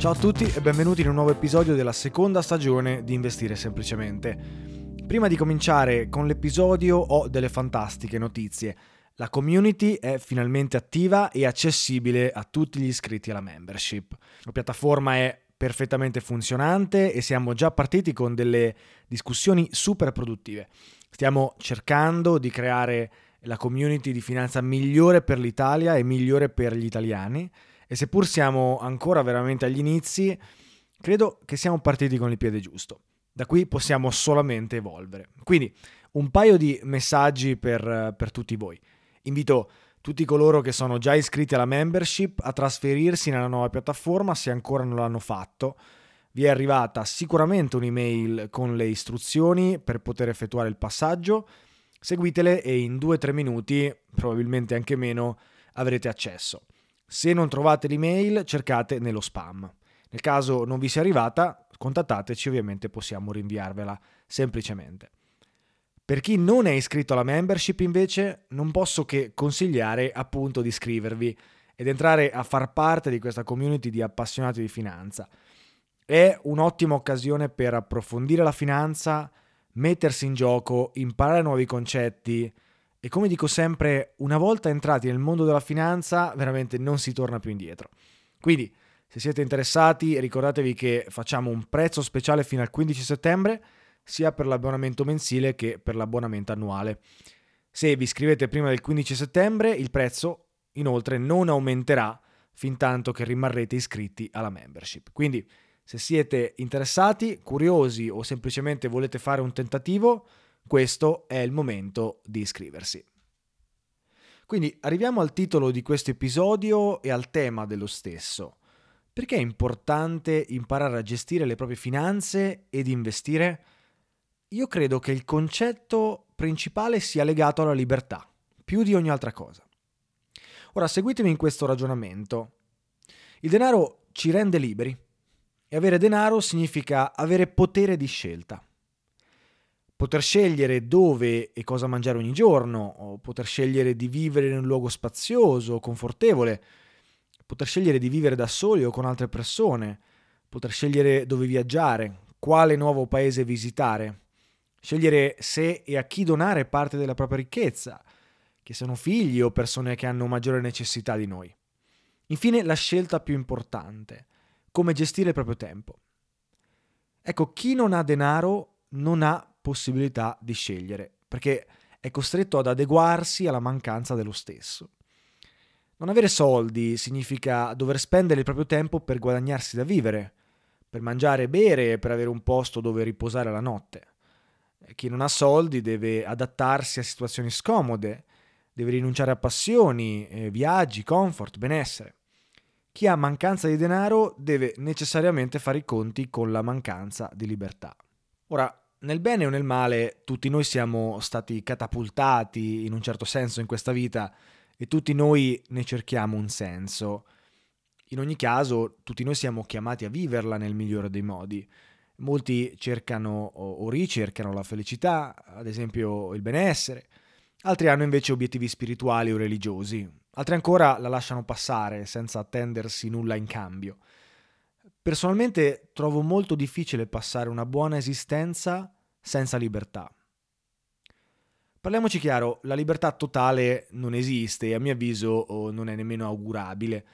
Ciao a tutti e benvenuti in un nuovo episodio della seconda stagione di Investire Semplicemente. Prima di cominciare con l'episodio ho delle fantastiche notizie. La community è finalmente attiva e accessibile a tutti gli iscritti alla membership. La piattaforma è perfettamente funzionante e siamo già partiti con delle discussioni super produttive. Stiamo cercando di creare la community di finanza migliore per l'Italia e migliore per gli italiani e seppur siamo ancora veramente agli inizi, credo che siamo partiti con il piede giusto. Da qui possiamo solamente evolvere. Quindi un paio di messaggi per, per tutti voi. Invito tutti coloro che sono già iscritti alla membership a trasferirsi nella nuova piattaforma se ancora non l'hanno fatto. Vi è arrivata sicuramente un'email con le istruzioni per poter effettuare il passaggio. Seguitele e in 2-3 minuti, probabilmente anche meno, avrete accesso. Se non trovate l'email, cercate nello spam. Nel caso non vi sia arrivata, contattateci, ovviamente possiamo rinviarvela semplicemente. Per chi non è iscritto alla membership, invece, non posso che consigliare appunto di iscrivervi ed entrare a far parte di questa community di appassionati di finanza. È un'ottima occasione per approfondire la finanza, mettersi in gioco, imparare nuovi concetti, e come dico sempre, una volta entrati nel mondo della finanza, veramente non si torna più indietro. Quindi, se siete interessati, ricordatevi che facciamo un prezzo speciale fino al 15 settembre, sia per l'abbonamento mensile che per l'abbonamento annuale. Se vi iscrivete prima del 15 settembre, il prezzo inoltre non aumenterà fin tanto che rimarrete iscritti alla membership. Quindi, se siete interessati, curiosi o semplicemente volete fare un tentativo, questo è il momento di iscriversi. Quindi arriviamo al titolo di questo episodio e al tema dello stesso. Perché è importante imparare a gestire le proprie finanze ed investire? Io credo che il concetto principale sia legato alla libertà, più di ogni altra cosa. Ora seguitemi in questo ragionamento. Il denaro ci rende liberi. E avere denaro significa avere potere di scelta. Poter scegliere dove e cosa mangiare ogni giorno, poter scegliere di vivere in un luogo spazioso, confortevole, poter scegliere di vivere da soli o con altre persone, poter scegliere dove viaggiare, quale nuovo paese visitare, scegliere se e a chi donare parte della propria ricchezza, che siano figli o persone che hanno maggiore necessità di noi. Infine, la scelta più importante, come gestire il proprio tempo. Ecco, chi non ha denaro non ha possibilità di scegliere, perché è costretto ad adeguarsi alla mancanza dello stesso. Non avere soldi significa dover spendere il proprio tempo per guadagnarsi da vivere, per mangiare e bere e per avere un posto dove riposare la notte. Chi non ha soldi deve adattarsi a situazioni scomode, deve rinunciare a passioni, eh, viaggi, comfort, benessere. Chi ha mancanza di denaro deve necessariamente fare i conti con la mancanza di libertà. Ora, nel bene o nel male, tutti noi siamo stati catapultati in un certo senso in questa vita e tutti noi ne cerchiamo un senso. In ogni caso, tutti noi siamo chiamati a viverla nel migliore dei modi. Molti cercano o ricercano la felicità, ad esempio il benessere, altri hanno invece obiettivi spirituali o religiosi, altri ancora la lasciano passare senza attendersi nulla in cambio. Personalmente trovo molto difficile passare una buona esistenza senza libertà. Parliamoci chiaro, la libertà totale non esiste e a mio avviso non è nemmeno augurabile.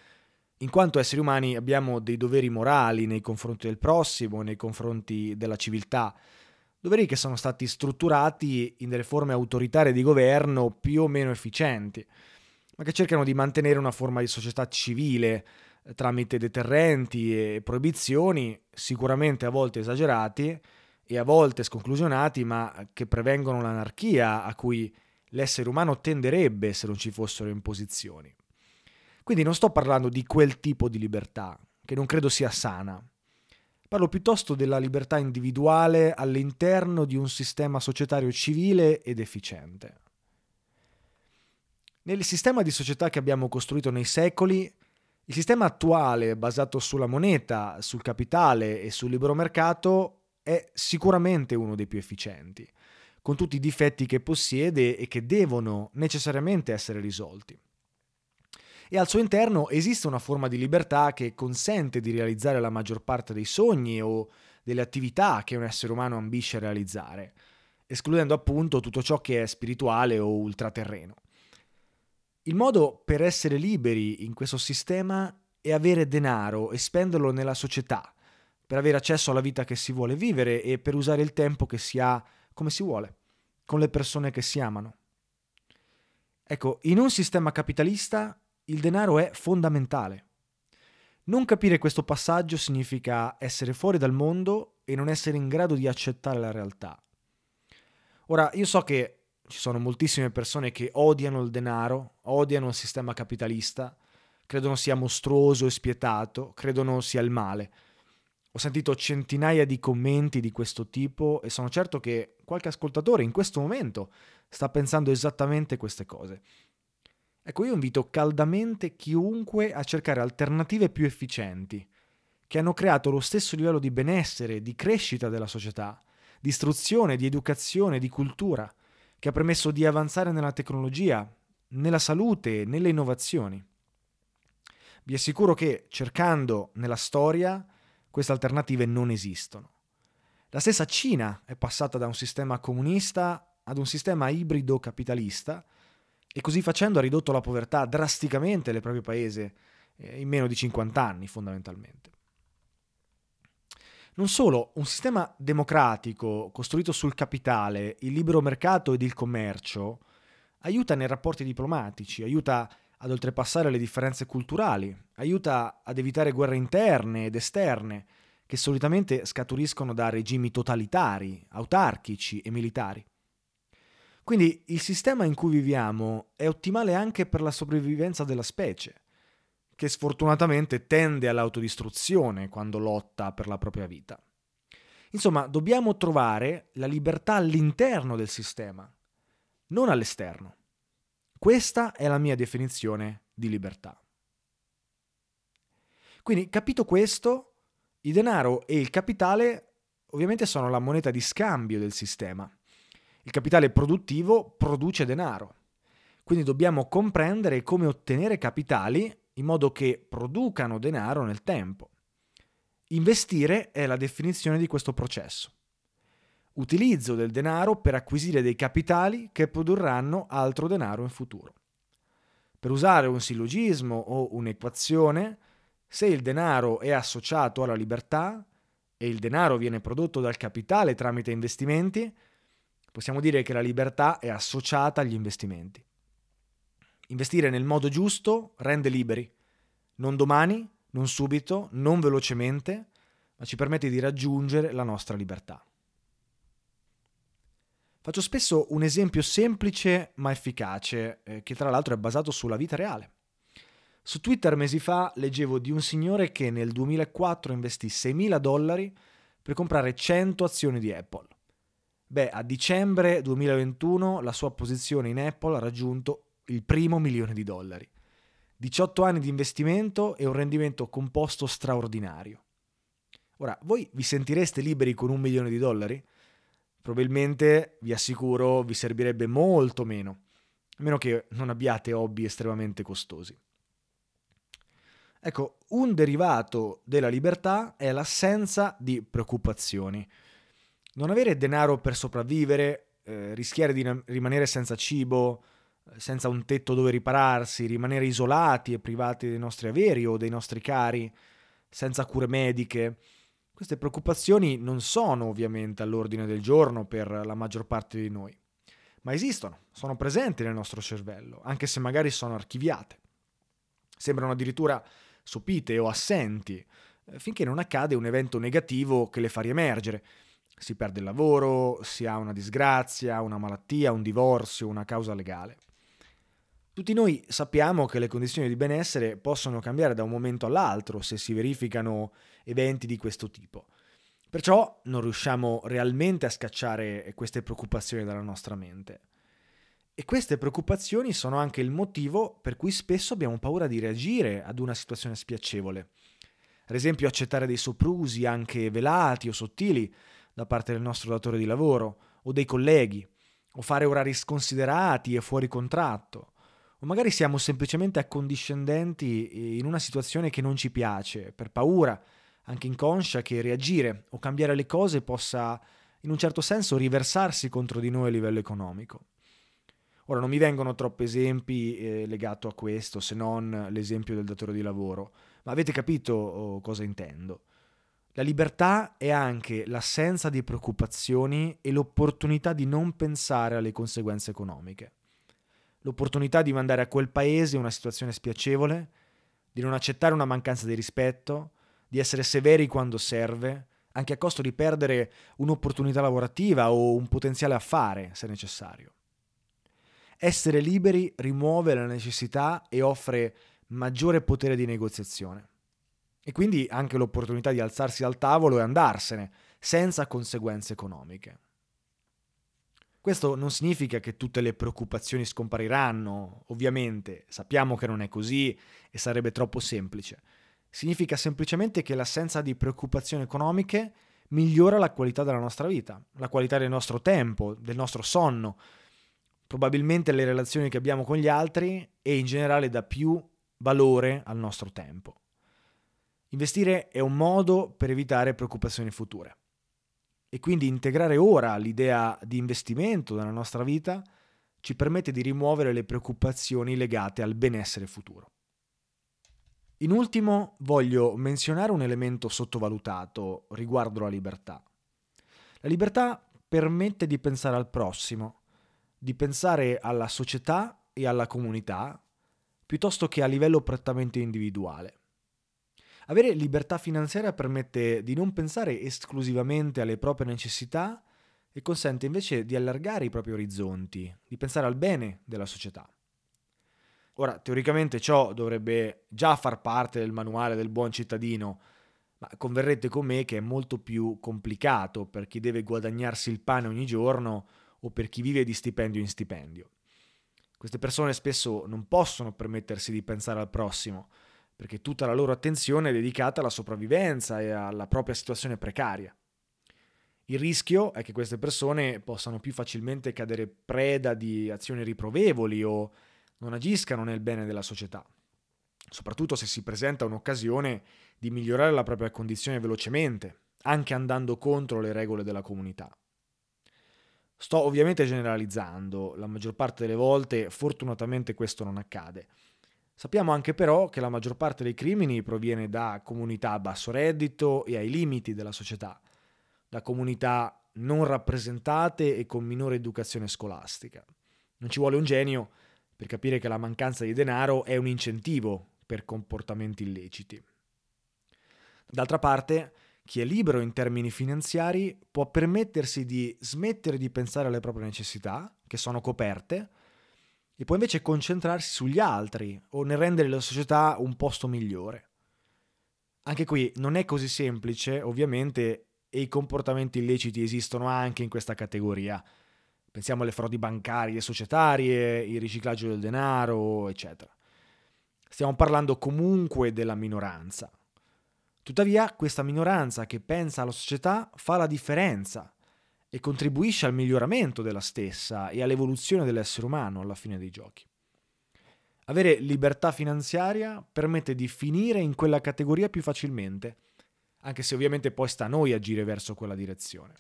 In quanto esseri umani abbiamo dei doveri morali nei confronti del prossimo, nei confronti della civiltà, doveri che sono stati strutturati in delle forme autoritarie di governo più o meno efficienti, ma che cercano di mantenere una forma di società civile tramite deterrenti e proibizioni, sicuramente a volte esagerati e a volte sconclusionati, ma che prevengono l'anarchia a cui l'essere umano tenderebbe se non ci fossero imposizioni. Quindi non sto parlando di quel tipo di libertà, che non credo sia sana. Parlo piuttosto della libertà individuale all'interno di un sistema societario civile ed efficiente. Nel sistema di società che abbiamo costruito nei secoli, il sistema attuale basato sulla moneta, sul capitale e sul libero mercato è sicuramente uno dei più efficienti, con tutti i difetti che possiede e che devono necessariamente essere risolti e al suo interno esiste una forma di libertà che consente di realizzare la maggior parte dei sogni o delle attività che un essere umano ambisce a realizzare, escludendo appunto tutto ciò che è spirituale o ultraterreno. Il modo per essere liberi in questo sistema è avere denaro e spenderlo nella società, per avere accesso alla vita che si vuole vivere e per usare il tempo che si ha come si vuole, con le persone che si amano. Ecco, in un sistema capitalista il denaro è fondamentale. Non capire questo passaggio significa essere fuori dal mondo e non essere in grado di accettare la realtà. Ora, io so che ci sono moltissime persone che odiano il denaro, odiano il sistema capitalista, credono sia mostruoso e spietato, credono sia il male. Ho sentito centinaia di commenti di questo tipo e sono certo che qualche ascoltatore in questo momento sta pensando esattamente queste cose. Ecco, io invito caldamente chiunque a cercare alternative più efficienti, che hanno creato lo stesso livello di benessere, di crescita della società, di istruzione, di educazione, di cultura, che ha permesso di avanzare nella tecnologia, nella salute, nelle innovazioni. Vi assicuro che cercando nella storia queste alternative non esistono. La stessa Cina è passata da un sistema comunista ad un sistema ibrido capitalista e così facendo ha ridotto la povertà drasticamente nel proprio paese eh, in meno di 50 anni fondamentalmente. Non solo, un sistema democratico costruito sul capitale, il libero mercato ed il commercio aiuta nei rapporti diplomatici, aiuta ad oltrepassare le differenze culturali, aiuta ad evitare guerre interne ed esterne che solitamente scaturiscono da regimi totalitari, autarchici e militari. Quindi il sistema in cui viviamo è ottimale anche per la sopravvivenza della specie, che sfortunatamente tende all'autodistruzione quando lotta per la propria vita. Insomma, dobbiamo trovare la libertà all'interno del sistema, non all'esterno. Questa è la mia definizione di libertà. Quindi, capito questo, Il denaro e il capitale ovviamente sono la moneta di scambio del sistema. Il capitale produttivo produce denaro. Quindi dobbiamo comprendere come ottenere capitali in modo che producano denaro nel tempo. Investire è la definizione di questo processo. Utilizzo del denaro per acquisire dei capitali che produrranno altro denaro in futuro. Per usare un sillogismo o un'equazione, se il denaro è associato alla libertà e il denaro viene prodotto dal capitale tramite investimenti, possiamo dire che la libertà è associata agli investimenti. Investire nel modo giusto rende liberi, non domani, non subito, non velocemente, ma ci permette di raggiungere la nostra libertà. Faccio spesso un esempio semplice ma efficace, eh, che tra l'altro è basato sulla vita reale. Su Twitter mesi fa leggevo di un signore che nel 2004 investì 6.000 dollari per comprare 100 azioni di Apple. Beh, a dicembre 2021 la sua posizione in Apple ha raggiunto il primo milione di dollari. 18 anni di investimento e un rendimento composto straordinario. Ora, voi vi sentireste liberi con un milione di dollari? Probabilmente, vi assicuro, vi servirebbe molto meno, a meno che non abbiate hobby estremamente costosi. Ecco, un derivato della libertà è l'assenza di preoccupazioni. Non avere denaro per sopravvivere, eh, rischiare di rimanere senza cibo, senza un tetto dove ripararsi, rimanere isolati e privati dei nostri averi o dei nostri cari, senza cure mediche. Queste preoccupazioni non sono ovviamente all'ordine del giorno per la maggior parte di noi, ma esistono, sono presenti nel nostro cervello, anche se magari sono archiviate. Sembrano addirittura sopite o assenti, eh, finché non accade un evento negativo che le fa riemergere. Si perde il lavoro, si ha una disgrazia, una malattia, un divorzio, una causa legale. Tutti noi sappiamo che le condizioni di benessere possono cambiare da un momento all'altro se si verificano eventi di questo tipo. Perciò non riusciamo realmente a scacciare queste preoccupazioni dalla nostra mente. E queste preoccupazioni sono anche il motivo per cui spesso abbiamo paura di reagire ad una situazione spiacevole. Ad esempio accettare dei soprusi anche velati o sottili da parte del nostro datore di lavoro o dei colleghi, o fare orari sconsiderati e fuori contratto magari siamo semplicemente accondiscendenti in una situazione che non ci piace, per paura, anche inconscia, che reagire o cambiare le cose possa in un certo senso riversarsi contro di noi a livello economico. Ora non mi vengono troppi esempi eh, legati a questo, se non l'esempio del datore di lavoro, ma avete capito oh, cosa intendo. La libertà è anche l'assenza di preoccupazioni e l'opportunità di non pensare alle conseguenze economiche l'opportunità di mandare a quel paese una situazione spiacevole, di non accettare una mancanza di rispetto, di essere severi quando serve, anche a costo di perdere un'opportunità lavorativa o un potenziale affare, se necessario. Essere liberi rimuove la necessità e offre maggiore potere di negoziazione. E quindi anche l'opportunità di alzarsi dal tavolo e andarsene, senza conseguenze economiche. Questo non significa che tutte le preoccupazioni scompariranno, ovviamente, sappiamo che non è così e sarebbe troppo semplice. Significa semplicemente che l'assenza di preoccupazioni economiche migliora la qualità della nostra vita, la qualità del nostro tempo, del nostro sonno, probabilmente le relazioni che abbiamo con gli altri e in generale dà più valore al nostro tempo. Investire è un modo per evitare preoccupazioni future e quindi integrare ora l'idea di investimento nella nostra vita ci permette di rimuovere le preoccupazioni legate al benessere futuro. In ultimo voglio menzionare un elemento sottovalutato riguardo la libertà. La libertà permette di pensare al prossimo, di pensare alla società e alla comunità, piuttosto che a livello prettamente individuale. Avere libertà finanziaria permette di non pensare esclusivamente alle proprie necessità e consente invece di allargare i propri orizzonti, di pensare al bene della società. Ora, teoricamente ciò dovrebbe già far parte del manuale del buon cittadino, ma converrete con me che è molto più complicato per chi deve guadagnarsi il pane ogni giorno o per chi vive di stipendio in stipendio. Queste persone spesso non possono permettersi di pensare al prossimo, perché tutta la loro attenzione è dedicata alla sopravvivenza e alla propria situazione precaria. Il rischio è che queste persone possano più facilmente cadere preda di azioni riprovevoli o non agiscano nel bene della società, soprattutto se si presenta un'occasione di migliorare la propria condizione velocemente, anche andando contro le regole della comunità. Sto ovviamente generalizzando, la maggior parte delle volte fortunatamente questo non accade. Sappiamo anche però che la maggior parte dei crimini proviene da comunità a basso reddito e ai limiti della società da comunità non rappresentate e con minore educazione scolastica. Non ci vuole un genio per capire che la mancanza di denaro è un incentivo per comportamenti illeciti. D'altra parte, chi è libero in termini finanziari può permettersi di smettere di pensare alle proprie necessità, che sono coperte, e può invece concentrarsi sugli altri o nel rendere la società un posto migliore. Anche qui non è così semplice, ovviamente, e i comportamenti illeciti esistono anche in questa categoria. Pensiamo alle frodi bancarie e societarie, il riciclaggio del denaro, eccetera. Stiamo parlando comunque della minoranza. Tuttavia, questa minoranza che pensa alla società fa la differenza e contribuisce al miglioramento della stessa e all'evoluzione dell'essere umano alla fine dei giochi. Avere libertà finanziaria permette di finire in quella categoria più facilmente anche se ovviamente poi sta a noi agire verso quella direzione.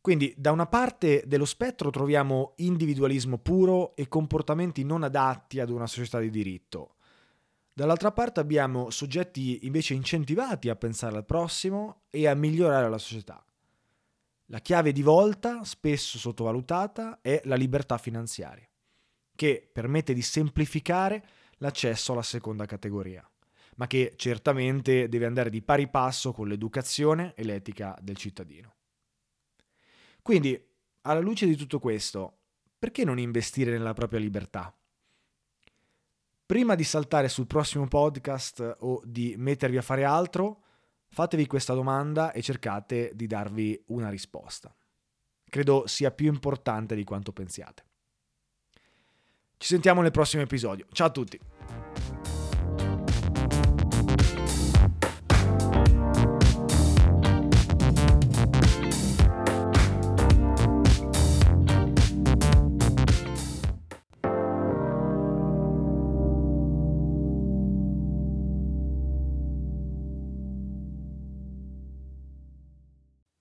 Quindi da una parte dello spettro troviamo individualismo puro e comportamenti non adatti ad una società di diritto. Dall'altra parte abbiamo soggetti invece incentivati a pensare al prossimo e a migliorare la società. La chiave di volta, spesso sottovalutata, è la libertà finanziaria, che permette di semplificare l'accesso alla seconda categoria ma che certamente deve andare di pari passo con l'educazione e l'etica del cittadino. Quindi, alla luce di tutto questo, perché non investire nella propria libertà? Prima di saltare sul prossimo podcast o di mettervi a fare altro, fatevi questa domanda e cercate di darvi una risposta. Credo sia più importante di quanto pensiate. Ci sentiamo nel prossimo episodio. Ciao a tutti!